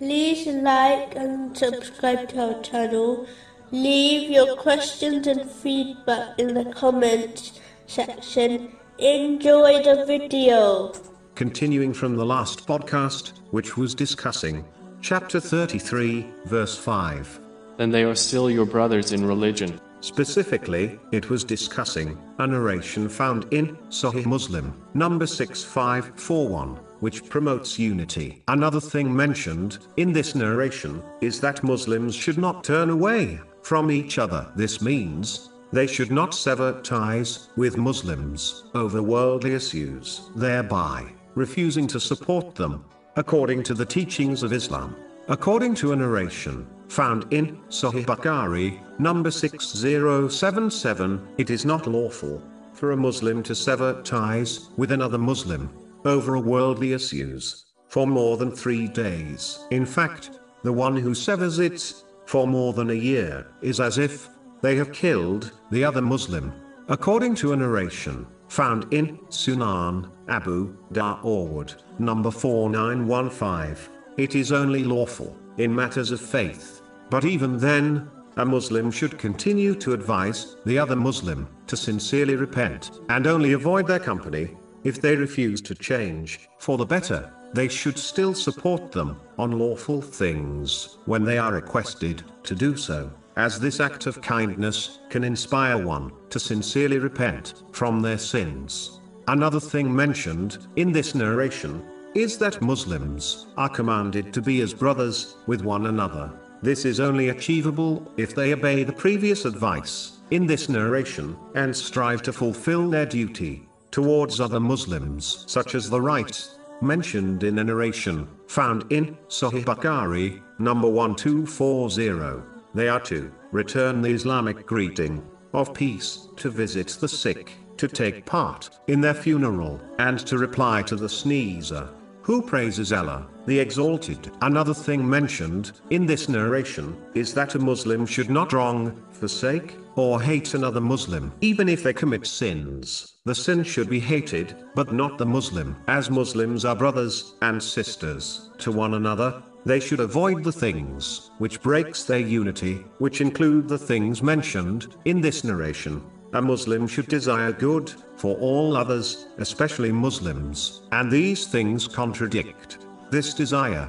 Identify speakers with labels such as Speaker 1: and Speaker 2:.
Speaker 1: like and subscribe to our channel. Leave your questions and feedback in the comments section. Enjoy the video.
Speaker 2: Continuing from the last podcast, which was discussing chapter 33, verse 5.
Speaker 3: Then they are still your brothers in religion.
Speaker 2: Specifically, it was discussing a narration found in Sahih Muslim, number 6541, which promotes unity. Another thing mentioned in this narration is that Muslims should not turn away from each other. This means they should not sever ties with Muslims over worldly issues, thereby refusing to support them, according to the teachings of Islam. According to a narration found in Sahih Bukhari, number 6077, it is not lawful for a Muslim to sever ties with another Muslim over a worldly issues for more than three days. In fact, the one who severs it for more than a year is as if they have killed the other Muslim. According to a narration found in Sunan Abu Dawood, number 4915, it is only lawful in matters of faith. But even then, a Muslim should continue to advise the other Muslim to sincerely repent and only avoid their company if they refuse to change for the better. They should still support them on lawful things when they are requested to do so, as this act of kindness can inspire one to sincerely repent from their sins. Another thing mentioned in this narration is that Muslims are commanded to be as brothers with one another. This is only achievable if they obey the previous advice in this narration and strive to fulfill their duty towards other Muslims, such as the right mentioned in a narration found in Sahih Bukhari, number 1240. They are to return the Islamic greeting of peace, to visit the sick, to take part in their funeral, and to reply to the sneezer who praises Allah, the Exalted. Another thing mentioned in this narration is that a Muslim should not wrong, forsake, or hate another Muslim, even if they commit sins. The sin should be hated, but not the Muslim. As Muslims are brothers and sisters to one another, they should avoid the things which breaks their unity, which include the things mentioned in this narration. A Muslim should desire good for all others, especially Muslims, and these things contradict this desire.